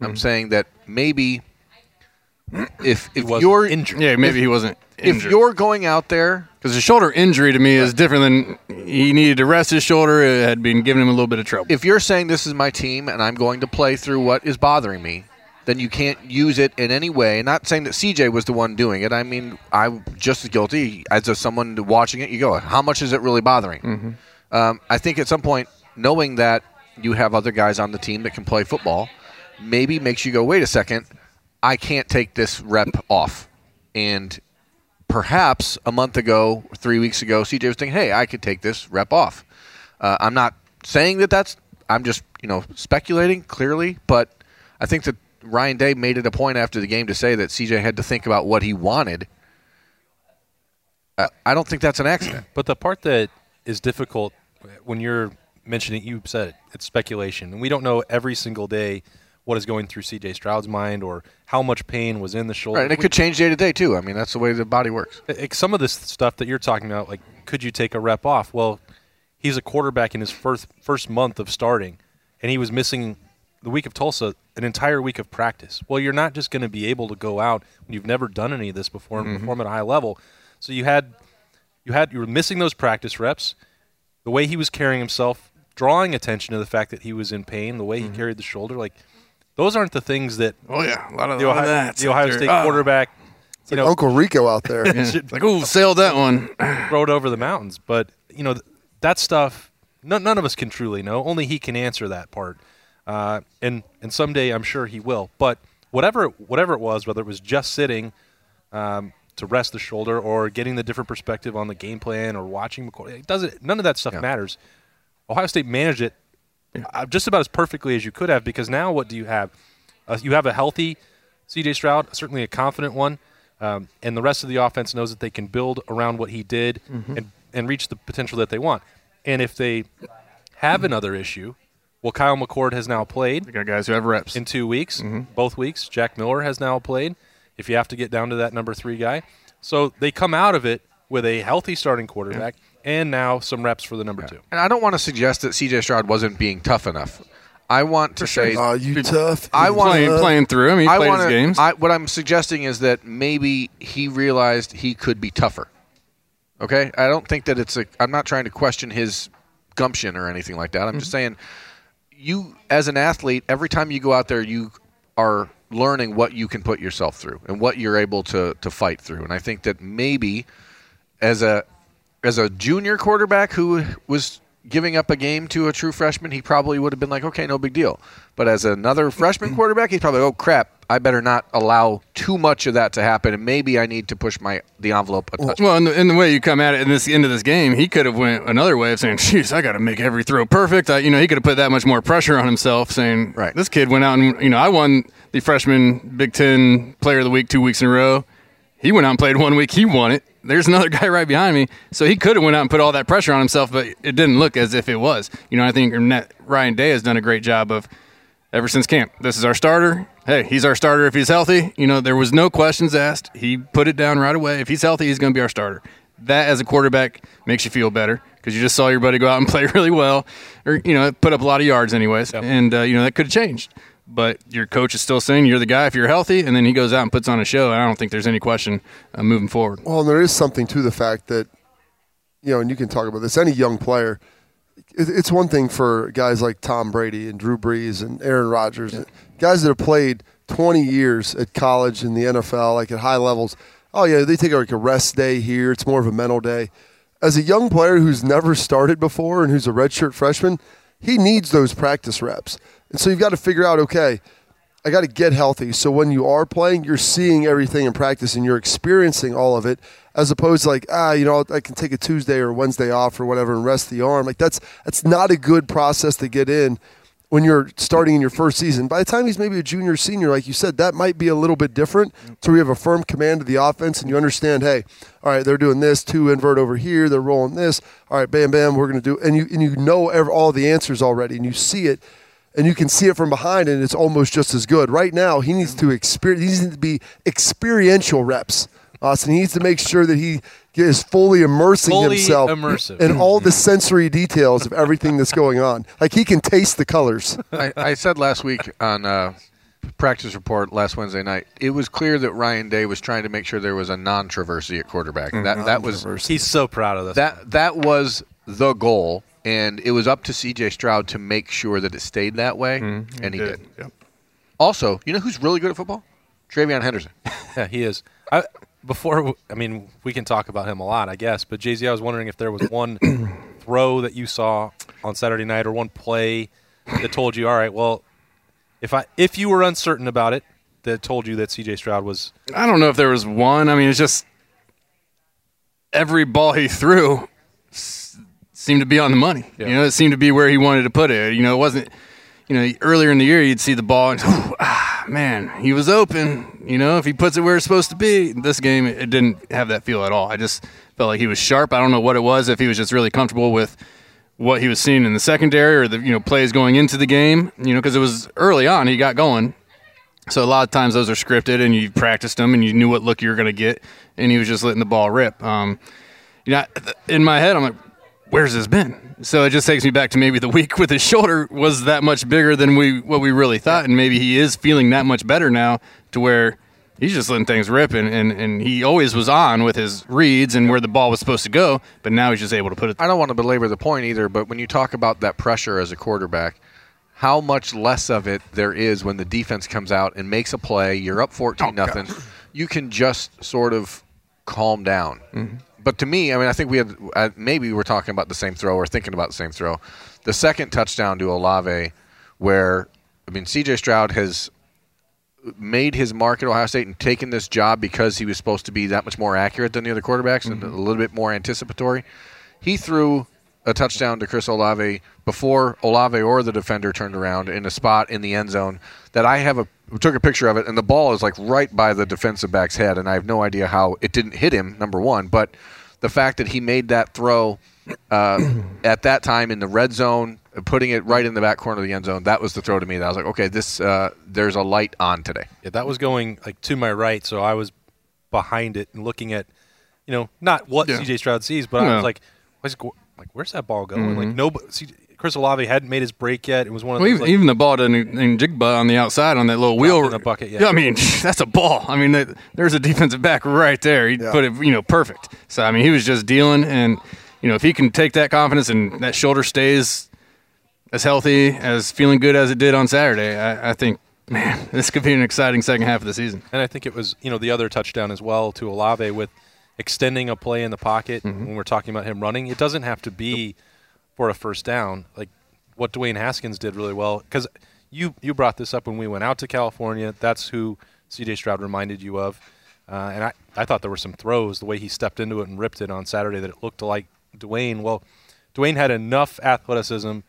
I'm mm-hmm. saying that maybe if if wasn't you're injured. Yeah, maybe he wasn't. If you're going out there because the shoulder injury to me is different than he needed to rest his shoulder. It had been giving him a little bit of trouble. if you're saying this is my team and I'm going to play through what is bothering me, then you can't use it in any way. Not saying that CJ was the one doing it. I mean, I'm just as guilty as a, someone watching it. You go, how much is it really bothering? Um, I think at some point, knowing that you have other guys on the team that can play football, maybe makes you go, wait a second, I can't take this rep off. And perhaps a month ago, three weeks ago, CJ was thinking, "Hey, I could take this rep off." Uh, I'm not saying that that's. I'm just you know speculating clearly, but I think that Ryan Day made it a point after the game to say that CJ had to think about what he wanted. Uh, I don't think that's an accident. But the part that is difficult when you're mentioning, you said it, it's speculation, and we don't know every single day what is going through C.J. Stroud's mind or how much pain was in the shoulder. Right, and it could change day to day too. I mean, that's the way the body works. Some of this stuff that you're talking about, like, could you take a rep off? Well, he's a quarterback in his first first month of starting, and he was missing the week of Tulsa an entire week of practice. Well, you're not just going to be able to go out when you've never done any of this before and Mm-hmm. Mhm. perform at a high level. So you had you had you were missing those practice reps. The way he was carrying himself, drawing attention to the fact that he was in pain, the way he carried the shoulder, like those aren't the things that. Oh yeah, a lot of, the Ohio, that. the Ohio There- State ah. quarterback. It's like Uncle Rico out there. should like, ooh, sailed that one. rode over the mountains. But you know th- that stuff. None, none of us can truly know. Only he can answer that part. Uh, and and someday I'm sure he will. But whatever whatever it was, whether it was just sitting um, to rest the shoulder or getting the different perspective on the game plan or watching McCord, it doesn't. None of that stuff matters. Ohio State managed it uh, just about as perfectly as you could have because now what do you have? Uh, you have a healthy C.J. Stroud, certainly a confident one, um, and the rest of the offense knows that they can build around what he did Mhm. and and reach the potential that they want. And if they have another issue, well, Kyle McCord has now played. Got guys who have reps in two weeks, both weeks. Jack Miller has now played. If you have to get down to that number three guy, so they come out of it with a healthy starting quarterback and now some reps for the number two. And I don't want to suggest that CJ Stroud wasn't being tough enough. I want to say, Oh, you tough. I want Playing- playing through. I mean, he played wanna- games. I, what I'm suggesting is that maybe he realized he could be tougher. Okay, I don't think that it's a. I'm not trying to question his gumption or anything like that. I'm Mm-hmm. just saying, you as an athlete, every time you go out there, you are learning what you can put yourself through and what you're able to to fight through. And I think that maybe as a as a junior quarterback who was giving up a game to a true freshman, he probably would have been like, okay, no big deal. But as another freshman quarterback, he's probably, oh crap, I better not allow too much of that to happen, and maybe I need to push my the envelope a touch. Well, in the, in the way you come at it in this end of this game, he could have went another way of saying, "Jeez, I got to make every throw perfect." I, you know, he could have put that much more pressure on himself, saying, "Right, this kid went out and you know, I won the freshman Big Ten Player of the Week two weeks in a row. He went out and played one week, he won it. There's another guy right behind me, so he could have went out and put all that pressure on himself, but it didn't look as if it was. You know, I think Ryan Day has done a great job of ever since camp. This is our starter. Hey, he's our starter if he's healthy. You know, there was no questions asked. He put it down right away. If he's healthy, he's going to be our starter. That, as a quarterback, makes you feel better because you just saw your buddy go out and play really well, or you know, put up a lot of yards, anyways. And uh, you know that could have changed. But your coach is still saying you're the guy if you're healthy, and then he goes out and puts on a show. And I don't think there's any question uh, moving forward. Well, there is something to the fact that, you know, and you can talk about this. Any young player, it, it's one thing for guys like Tom Brady and Drew Brees and Aaron Rodgers, guys that have played 20 years at college in the NFL, like at high levels. Oh yeah, they take like a rest day here. It's more of a mental day. As a young player who's never started before and who's a redshirt freshman, he needs those practice reps. And so you've got to figure out, okay, I got to get healthy. So when you are playing, you're seeing everything in practice and you're experiencing all of it, as opposed to like, ah, you know, I can take a Tuesday or Wednesday off or whatever and rest the arm. Like that's that's not a good process to get in when you're starting in your first season. By the time he's maybe a junior, senior, like you said, that might be a little bit different. So we have a firm command of the offense, and you understand, hey, all right, they're doing this, two invert over here, they're rolling this. All right, bam, bam, we're going to do, and you and you know all the answers already, and you see it and you can see it from behind, and it's almost just as good. Right now, he needs to experience. He needs to be experiential reps. Austin he needs to make sure that he is fully immersing Fully himself immersive. in all the sensory details of everything that's going on. Like he can taste the colors. I, I said last week on uh, practice report last Wednesday night, it was clear that Ryan Day was trying to make sure there was a non-traversy at quarterback. That that was He's so proud of this. that that was the goal, and it was up to C.J. Stroud to make sure that it stayed that way, mm-hmm. and he did. Also, you know who's really good at football? TreVeyon Henderson. Yeah, he is. I, before, I mean, we can talk about him a lot, I guess. But Jay Z, I was wondering if there was one throw that you saw on Saturday night, or one play that told you, all right, well, if I if you were uncertain about it, that told you that C.J. Stroud was. I don't know if there was one. I mean, it's just every ball he threw s- seemed to be on the money. You know, it seemed to be where he wanted to put it. You know, it wasn't. You know, earlier in the year you'd see the ball and ah, man, he was open. You know, if he puts it where it's supposed to be, this game it didn't have that feel at all. I just felt like he was sharp. I don't know what it was. If he was just really comfortable with what he was seeing in the secondary or the you know plays going into the game. You know, because it was early on he got going. So a lot of times those are scripted, and you practiced them, and you knew what look you were going to get, and he was just letting the ball rip. Um, you know, in my head, I'm like, "Where's this been?" So it just takes me back to maybe the week with his shoulder was that much bigger than we what we really thought, and maybe he is feeling that much better now to where he's just letting things rip, and, and, and he always was on with his reads and where the ball was supposed to go, but now he's just able to put it. I don't want to belabor the point either, but when you talk about that pressure as a quarterback, how much less of it there is when the defense comes out and makes a play, you're up 14 nothing, you can just sort of calm down. Mm-hmm. But to me, I mean, I think we had uh, maybe we're talking about the same throw or thinking about the same throw. The second touchdown to Olave, where I mean, C.J. Stroud has made his mark at Ohio State and taken this job because he was supposed to be that much more accurate than the other quarterbacks and a little bit more anticipatory. He threw a touchdown to Chris Olave before Olave or the defender turned around in a spot in the end zone that I have a took a picture of it and the ball is like right by the defensive back's head and I have no idea how it didn't hit him number 1 but the fact that he made that throw uh, at that time in the red zone putting it right in the back corner of the end zone that was the throw to me that I was like okay this uh, there's a light on today Yeah, that was going like to my right, so I was behind it and looking at, you know, not what Yeah. CJ Stroud sees, but I was like, where's like where's that ball going? Like Mhm. nobody, CJ Chris Olave hadn't made his break yet. It was one of Well, those even, like, even the ball to N- Njigba on the outside on that little wheel in the bucket, yeah. I mean that's a ball. I mean, that, there's a defensive back right there. He put it, you know, perfect. So I mean, he was just dealing, and you know, if he can take that confidence and that shoulder stays as healthy as feeling good as it did on Saturday, I, I think, man, this could be an exciting second half of the season. And I think it was, you know, the other touchdown as well to Olave with extending a play in the pocket Mm-hmm. when we're talking about him running. It doesn't have to be for a first down. Like what Dwayne Haskins did really well because you you brought this up when we went out to California. That's who C.J. Stroud reminded you of. Uh, and I, I thought there were some throws, the way he stepped into it and ripped it on Saturday, that it looked like Dwayne. Well, Dwayne had enough athleticism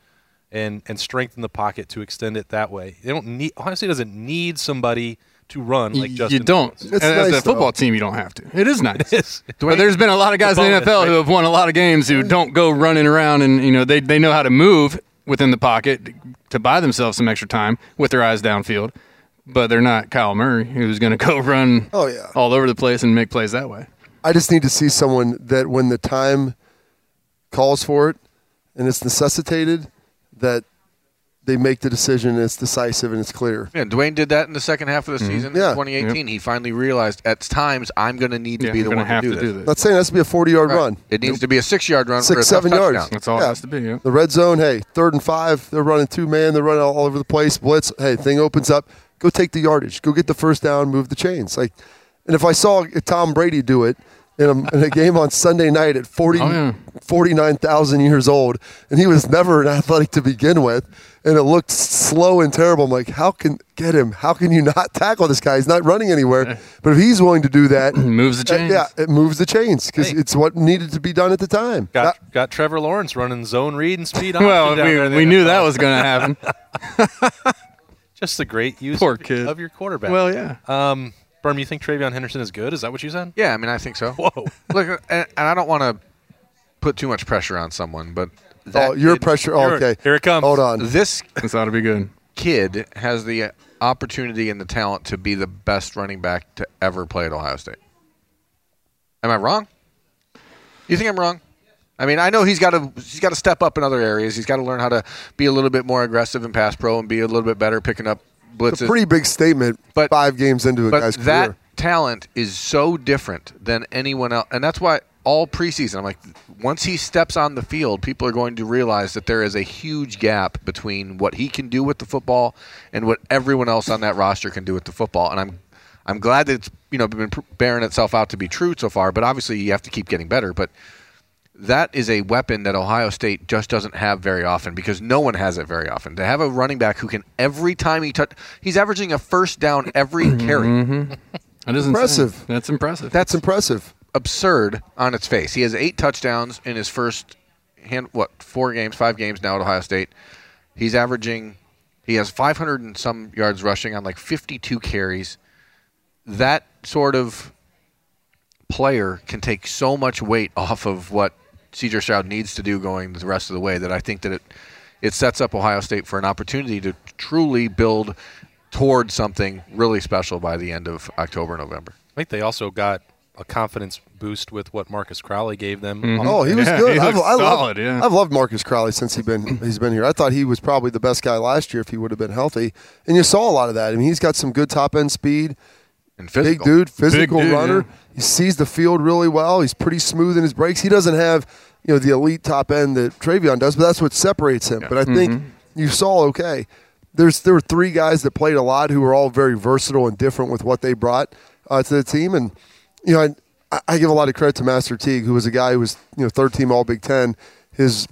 and, and strength in the pocket to extend it that way. They don't need State doesn't need somebody to run like Y- Justin. you don't. Fields. And as a football team, you don't have to. It is nice. is. But there's been a lot of guys It's in the NFL right? who have won a lot of games who don't go running around and you know they they know how to move within the pocket to buy themselves some extra time with their eyes downfield. But they're not Kyler Murray, who's going to go run Oh, yeah. all over the place and make plays that way. I just need to see someone that when the time calls for it and it's necessitated, that they make the decision and it's decisive and it's clear. Yeah, Dwayne did that in the second half of the mm-hmm. season Yeah. in 2018. He finally realized at times I'm going to need to Yeah, be the one have to do to this. do this. Not saying it has to be a 40 yard Right. run. It needs to be a six yard run for a Six, seven yards. touchdown. That's all Yeah. it has to be. Yeah. The red zone, hey, third and five, they're running two man, they're running all, all over the place. Blitz, hey, thing opens up, go take the yardage, go get the first down, move the chains. Like, and if I saw Tom Brady do it in a, in a game on Sunday night at 40, Oh, yeah. 49,000 years old, and he was never an athletic to begin with, and it looked slow and terrible. I'm like, how can get him? How can you not tackle this guy? He's not running anywhere. But if he's willing to do that, Moves the uh, chains. yeah, it moves the chains because Hey. it's what needed to be done at the time. Got That- got Trevor Lawrence running zone read and speed. option Well, down there in we, we knew that was going to happen. just the great use Poor of, kid. of your quarterback. Well, yeah. Um, Berm, you think TreVeyon Henderson is good? Is that what you said? Yeah, I mean, I think so. Whoa. Look, and, and I don't want to put too much pressure on someone, but oh, that oh, your kid- pressure. Oh, okay. here it comes. Hold on. This This ought to be good. kid has the opportunity and the talent to be the best running back to ever play at Ohio State. Am I wrong? You think I'm wrong? I mean, I know he's got to he's got to step up in other areas. He's got to learn how to be a little bit more aggressive in pass pro and be a little bit better picking up blitzes. It's a pretty big statement. But- five games into a but guy's that career. talent is so different than anyone else, and that's why all preseason I'm like, once he steps on the field, people are going to realize that there is a huge gap between what he can do with the football and what everyone else on that roster can do with the football. And I'm I'm glad that it's you know been bearing itself out to be true so far. But obviously, you have to keep getting better. But that is a weapon that Ohio State just doesn't have very often because no one has it very often. To have a running back who can every time he touch, he's averaging a first down every mm-hmm. carry. That is Impressive. insane. That's impressive. That's impressive. absurd on its face. He has eight touchdowns in his first hand what four games, five games now at Ohio State. He's averaging he has 500 and some yards rushing on like 52 carries. That sort of player can take so much weight off of what CJ Stroud needs to do going the rest of the way that I think that it it sets up Ohio State for an opportunity to truly build toward something really special by the end of October, November. I think they also got a confidence boost with what Marcus Crowley gave them. Mm-hmm. Oh, he was Yeah, good. he I've, looks I love, solid, yeah. I've loved Marcus Crowley since he been he's been here. I thought he was probably the best guy last year if he would have been healthy. And you saw a lot of that. I mean, he's got some good top end speed. And Big dude, physical dude, runner. yeah. He sees the field really well. He's pretty smooth in his breaks. He doesn't have you know the elite top end that TreVeyon does, but that's what separates him. But I think Mm-hmm. you saw okay. There's there were three guys that played a lot who were all very versatile and different with what they brought uh, to the team, and you know I, I give a lot of credit to Master Teague, who was a guy who was you know third team All Big Ten. His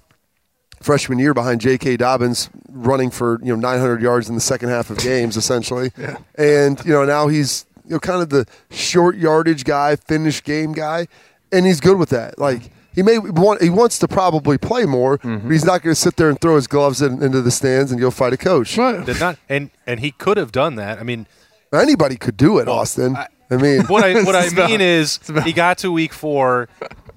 freshman year behind J.K. Dobbins, running for you know 900 yards in the second half of games, essentially. And you know now he's you know kind of the short yardage guy, finish game guy, and he's good with that. Like he may want he wants to probably play more, but he's not going to sit there and throw his gloves in, into the stands and go fight a coach. Did not, and and he could have done that. I mean, Anybody could do it, Austin. I, mean, what I what I It's about- mean is he got to week four.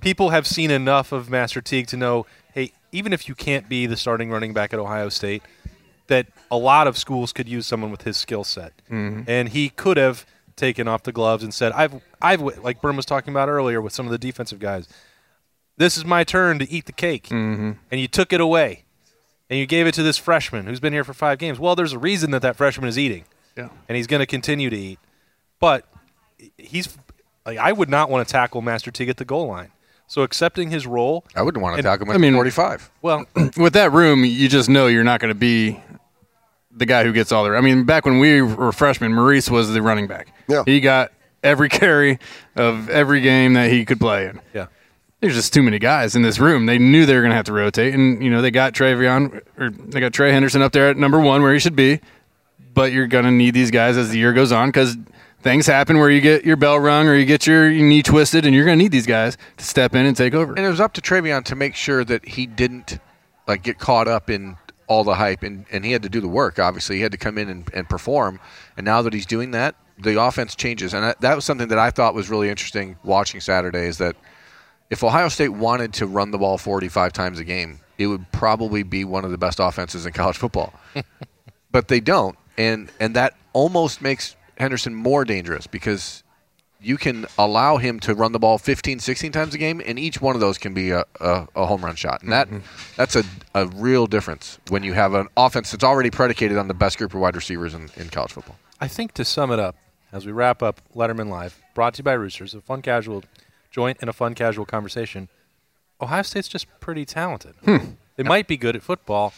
People have seen enough of Master Teague to know, hey, even if you can't be the starting running back at Ohio State, that a lot of schools could use someone with his skill set, Mm-hmm. and he could have taken off the gloves and said, "I've I've like Berm was talking about earlier with some of the defensive guys. This is my turn to eat the cake, Mm-hmm. and you took it away." And you gave it to this freshman who's been here for five games. Well, there's a reason that that freshman is eating Yeah. and he's going to continue to eat. But he's like I would not want to tackle Master Teague at the goal line. So accepting his role, I wouldn't want to And- tackle him I mean- 45. well, with that room, you just know you're not going to be the guy who gets all the. I mean, back when we were freshmen, Maurice was the running back. Yeah. he got every carry of every game that he could play in. yeah. There's just too many guys in this room. They knew they were going to have to rotate, and you know they got TreVeyon or they got Trey Henderson up there at number one where he should be. But you're going to need these guys as the year goes on because things happen where you get your bell rung or you get your knee twisted, and you're going to need these guys to step in and take over. And it was up to TreVeyon to make sure that he didn't like get caught up in all the hype, and, and he had to do the work. Obviously, he had to come in and, and perform. And now that he's doing that, the offense changes, and that, that was something that I thought was really interesting watching Saturday. Is that if Ohio State wanted to run the ball 45 times a game, it would probably be one of the best offenses in college football. but they don't, and and that almost makes Henderson more dangerous because you can allow him to run the ball 15, 16 times a game, and each one of those can be a, a, a home run shot. And that mm-hmm. that's a, a real difference when you have an offense that's already predicated on the best group of wide receivers in, in college football. I think to sum it up, as we wrap up Lettermen Live, brought to you by Roosters, a fun casual joint and a fun casual conversation. Ohio State's just pretty talented. Hmm. They might be good at football,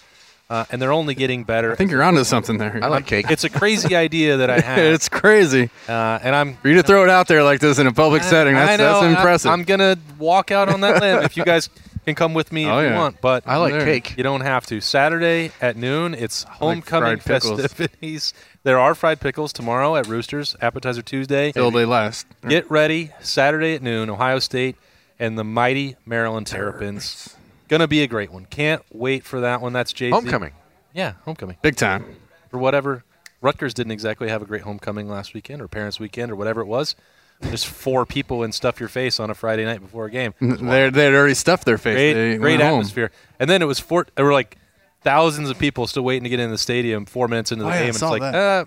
uh, and they're only getting better. I think you're onto something there. I like cake. it's a crazy idea that I have, it's crazy uh, and I'm for you to throw it out there like this in a public setting. That's, I know. That's impressive. I'm gonna walk out on that limb if you guys can come with me if Oh, you want, but I like There. cake. You don't have to. Saturday at noon, it's homecoming fried pickles. festivities. There are fried pickles tomorrow at Roosters, Appetizer Tuesday. Till they last. Get ready, Saturday at noon, Ohio State and the mighty Maryland Terrapins. Gonna be a great one. Can't wait for that one. That's Jay. Homecoming. Yeah, homecoming. Big time. For whatever. Rutgers didn't exactly have a great homecoming last weekend or parents' weekend or whatever it was. Just four people and stuff your face on a Friday night before a game. They they had already stuffed their face. Great, great went home. atmosphere. And then it was four. There were like thousands of people still waiting to get in the stadium. Four minutes into the Oh, yeah, I game, it's like, that. uh,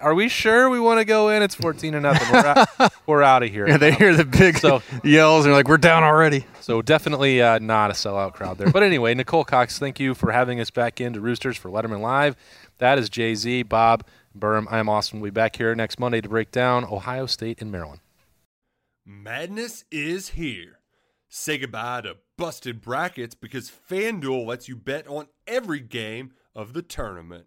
are we sure we want to go in? It's fourteen to nothing. We're out, we're out of here. Yeah, they hear the big So- yells and they're like, "We're down already." So definitely uh, not a sellout crowd there. But anyway, Nicole Cox, thank you for having us back into Roosters for Lettermen Live. That is Jay Z, Bob, Burm. I'm Austin. We'll be back here next Monday to break down Ohio State and Maryland. Madness is here. Say goodbye to busted brackets because FanDuel lets you bet on every game of the tournament.